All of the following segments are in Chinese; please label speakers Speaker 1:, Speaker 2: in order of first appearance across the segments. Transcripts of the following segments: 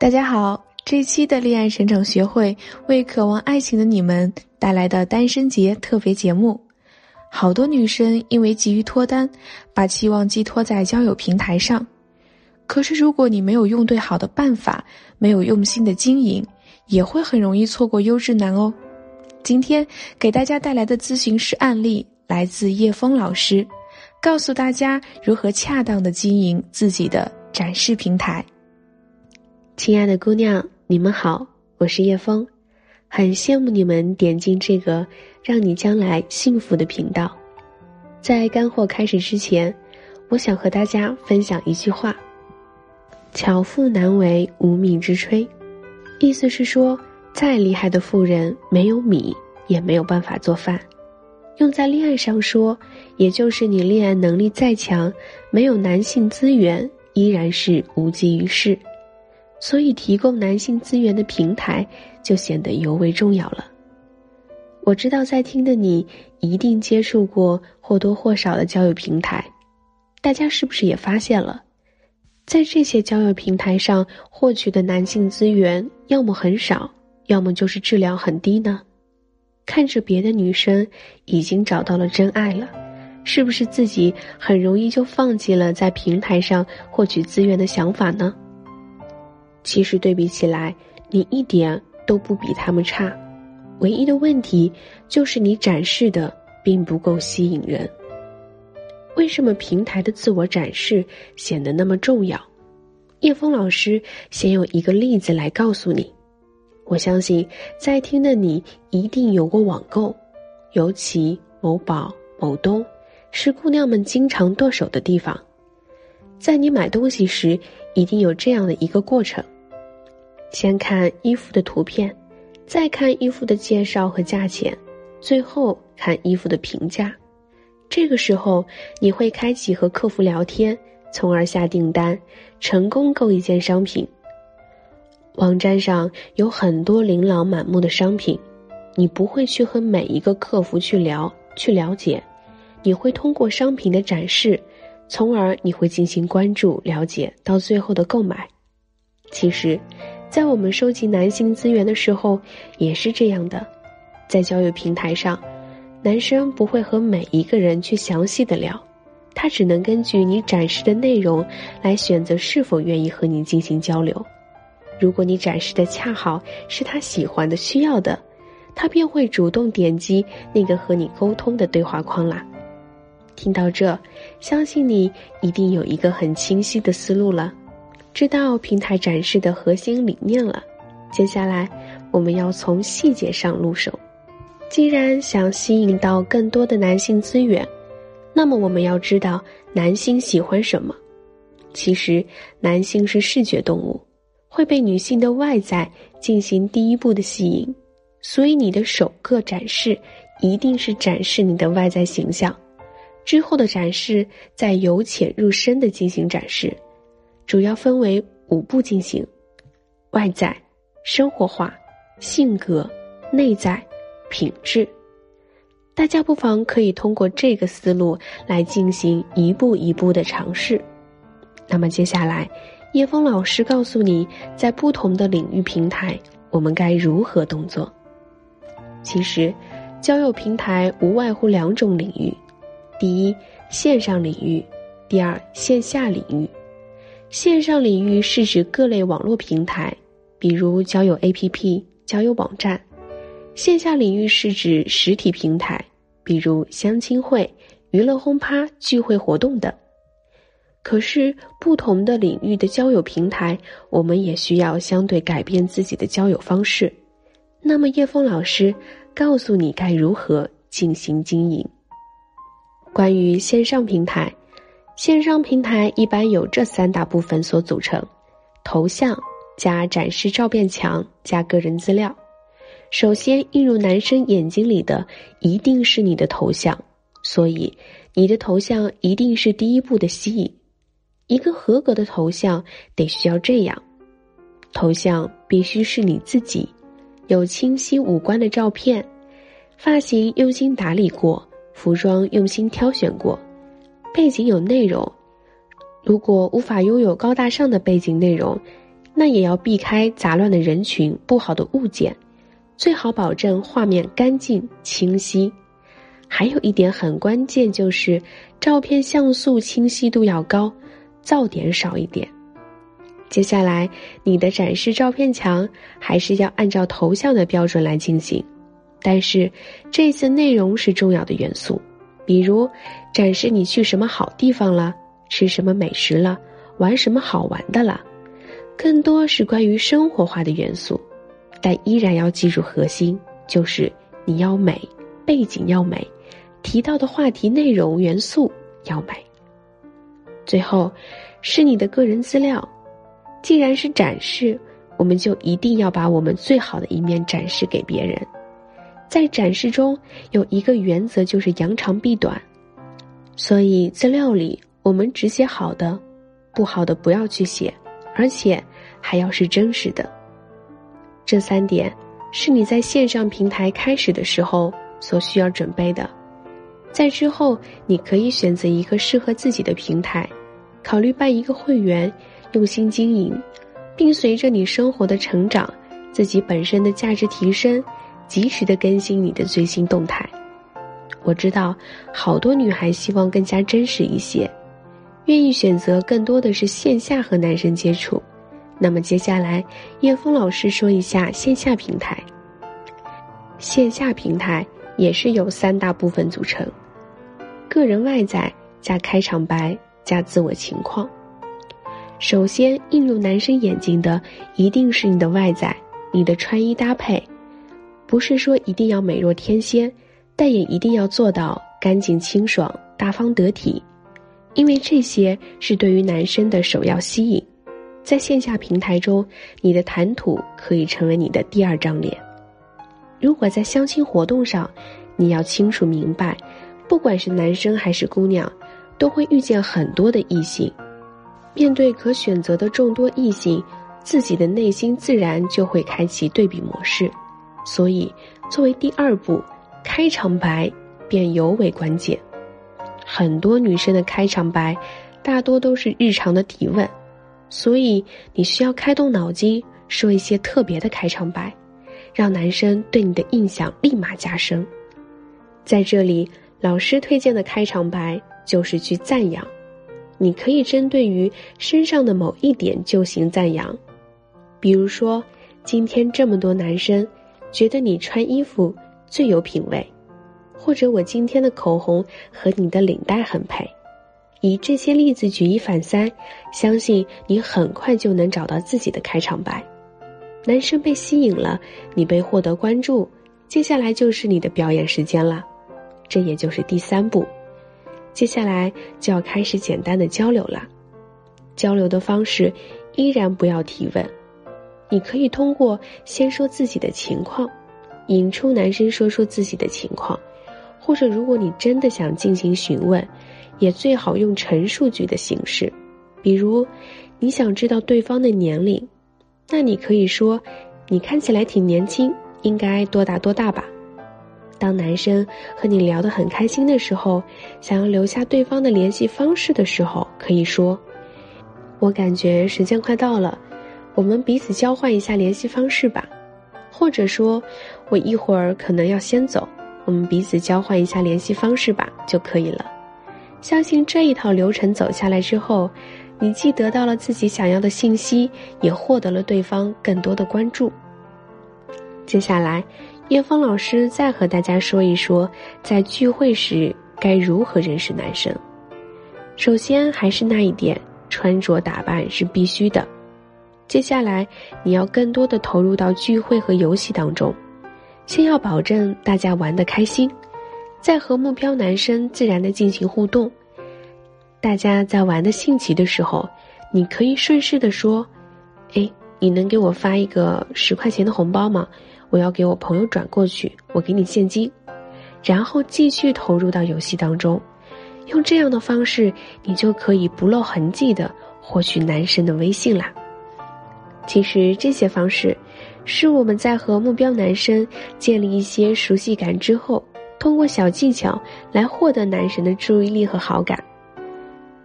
Speaker 1: 大家好，这期的恋爱成长学会为渴望爱情的你们带来的单身节特别节目。好多女生因为急于脱单，把期望寄托在交友平台上。可是如果你没有用对好的办法，没有用心的经营，也会很容易错过优质男哦。今天给大家带来的咨询师案例来自叶枫老师，告诉大家如何恰当的经营自己的展示平台。
Speaker 2: 亲爱的姑娘，你们好，我是叶枫，很羡慕你们点进这个让你将来幸福的频道。在干货开始之前，我想和大家分享一句话：“巧妇难为无米之炊。”意思是说，再厉害的妇人没有米也没有办法做饭。用在恋爱上说，也就是你恋爱能力再强，没有男性资源，依然是无济于事。所以，提供男性资源的平台就显得尤为重要了。我知道在听的你一定接触过或多或少的交友平台，大家是不是也发现了，在这些交友平台上获取的男性资源，要么很少，要么就是质量很低呢？看着别的女生已经找到了真爱了，是不是自己很容易就放弃了在平台上获取资源的想法呢？其实对比起来，你一点都不比他们差，唯一的问题就是你展示的并不够吸引人。为什么平台的自我展示显得那么重要？叶枫老师先用一个例子来告诉你。我相信在听的你一定有过网购，尤其某宝、某东，是姑娘们经常剁手的地方。在你买东西时，一定有这样的一个过程。先看衣服的图片，再看衣服的介绍和价钱，最后看衣服的评价。这个时候，你会开启和客服聊天，从而下订单，成功购一件商品。网站上有很多琳琅满目的商品，你不会去和每一个客服去聊去了解，你会通过商品的展示，从而你会进行关注了解，到最后的购买。其实。在我们收集男性资源的时候，也是这样的。在交友平台上，男生不会和每一个人去详细的聊，他只能根据你展示的内容来选择是否愿意和你进行交流。如果你展示的恰好是他喜欢的、需要的，他便会主动点击那个和你沟通的对话框啦。听到这，相信你一定有一个很清晰的思路了。知道平台展示的核心理念了，接下来我们要从细节上入手。既然想吸引到更多的男性资源，那么我们要知道男性喜欢什么。其实，男性是视觉动物，会被女性的外在进行第一步的吸引，所以你的首个展示一定是展示你的外在形象，之后的展示再由浅入深的进行展示。主要分为五步进行：外在、生活化、性格、内在、品质。大家不妨可以通过这个思路来进行一步一步的尝试。那么接下来，叶峰老师告诉你，在不同的领域平台，我们该如何动作？其实，交友平台无外乎两种领域：第一，线上领域；第二，线下领域。线上领域是指各类网络平台，比如交友 APP、交友网站；线下领域是指实体平台，比如相亲会、娱乐轰趴、聚会活动等。可是，不同的领域的交友平台，我们也需要相对改变自己的交友方式。那么，叶枫老师告诉你该如何进行经营。关于线上平台。线上平台一般有这三大部分所组成：头像加展示照片墙加个人资料。首先映入男生眼睛里的一定是你的头像，所以你的头像一定是第一步的吸引。一个合格的头像得需要这样：头像必须是你自己，有清晰五官的照片，发型用心打理过，服装用心挑选过。背景有内容，如果无法拥有高大上的背景内容，那也要避开杂乱的人群、不好的物件，最好保证画面干净清晰。还有一点很关键，就是照片像素清晰度要高，噪点少一点。接下来，你的展示照片墙还是要按照头像的标准来进行，但是这次内容是重要的元素，比如展示你去什么好地方了，吃什么美食了，玩什么好玩的了，更多是关于生活化的元素，但依然要记住核心，就是你要美，背景要美，提到的话题内容元素要美。最后，是你的个人资料。既然是展示，我们就一定要把我们最好的一面展示给别人。在展示中有一个原则，就是扬长避短。所以资料里我们只写好的，不好的不要去写，而且还要是真实的。这三点是你在线上平台开始的时候所需要准备的。在之后，你可以选择一个适合自己的平台，考虑办一个会员。用心经营，并随着你生活的成长，自己本身的价值提升，及时的更新你的最新动态。我知道好多女孩希望更加真实一些，愿意选择更多的是线下和男生接触。那么接下来，叶峰老师说一下线下平台。线下平台也是由三大部分组成：个人外在加开场白加自我情况。首先映入男生眼睛的一定是你的外在，你的穿衣搭配，不是说一定要美若天仙，但也一定要做到干净清爽、大方得体，因为这些是对于男生的首要吸引。在线下平台中，你的谈吐可以成为你的第二张脸。如果在相亲活动上，你要清楚明白，不管是男生还是姑娘，都会遇见很多的异性。面对可选择的众多异性，自己的内心自然就会开启对比模式，所以作为第二步，开场白便尤为关键。很多女生的开场白大多都是日常的提问，所以你需要开动脑筋说一些特别的开场白，让男生对你的印象立马加深。在这里，老师推荐的开场白就是去赞扬。你可以针对于身上的某一点就行赞扬，比如说，今天这么多男生觉得你穿衣服最有品味，或者我今天的口红和你的领带很配。以这些例子举一反三，相信你很快就能找到自己的开场白。男生被吸引了，你被获得关注，接下来就是你的表演时间了，这也就是第三步。接下来就要开始简单的交流了，交流的方式依然不要提问，你可以通过先说自己的情况，引出男生说出自己的情况，或者如果你真的想进行询问，也最好用陈述句的形式，比如你想知道对方的年龄，那你可以说你看起来挺年轻，应该多大多大吧。当男生和你聊得很开心的时候，想要留下对方的联系方式的时候，可以说：“我感觉时间快到了，我们彼此交换一下联系方式吧。”或者说：“我一会儿可能要先走，我们彼此交换一下联系方式吧，就可以了。”相信这一套流程走下来之后，你既得到了自己想要的信息，也获得了对方更多的关注。接下来。叶芳老师再和大家说一说，在聚会时该如何认识男生。首先还是那一点，穿着打扮是必须的。接下来你要更多的投入到聚会和游戏当中，先要保证大家玩得开心，再和目标男生自然的进行互动。大家在玩的兴起的时候，你可以顺势的说：“哎，你能给我发一个十块钱的红包吗？”我要给我朋友转过去，我给你现金，然后继续投入到游戏当中，用这样的方式，你就可以不露痕迹的获取男生的微信啦。其实这些方式，是我们在和目标男生建立一些熟悉感之后，通过小技巧来获得男神的注意力和好感。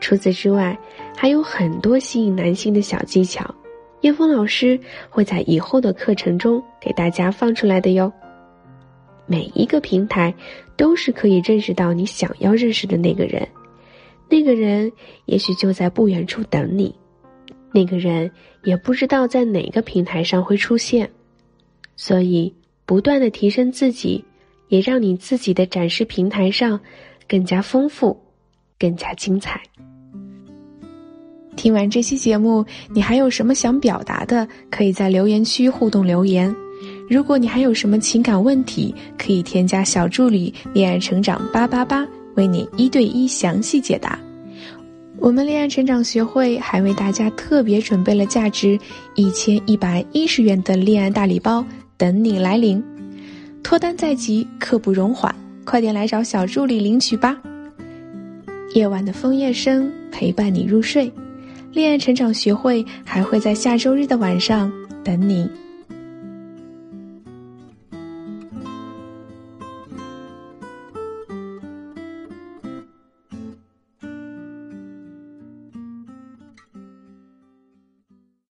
Speaker 2: 除此之外，还有很多吸引男性的小技巧。叶峰老师会在以后的课程中给大家放出来的哟。每一个平台都是可以认识到你想要认识的那个人，那个人也许就在不远处等你，那个人也不知道在哪个平台上会出现，所以不断的提升自己，也让你自己的展示平台上更加丰富，更加精彩。
Speaker 1: 听完这期节目，你还有什么想表达的？可以在留言区互动留言。如果你还有什么情感问题，可以添加小助理“恋爱成长八八八”为你一对一详细解答。我们恋爱成长学会还为大家特别准备了价值一千一百一十元的恋爱大礼包，等你来领。脱单在即，刻不容缓，快点来找小助理领取吧。夜晚的枫叶声陪伴你入睡，恋爱成长学会还会在下周日的晚上等你。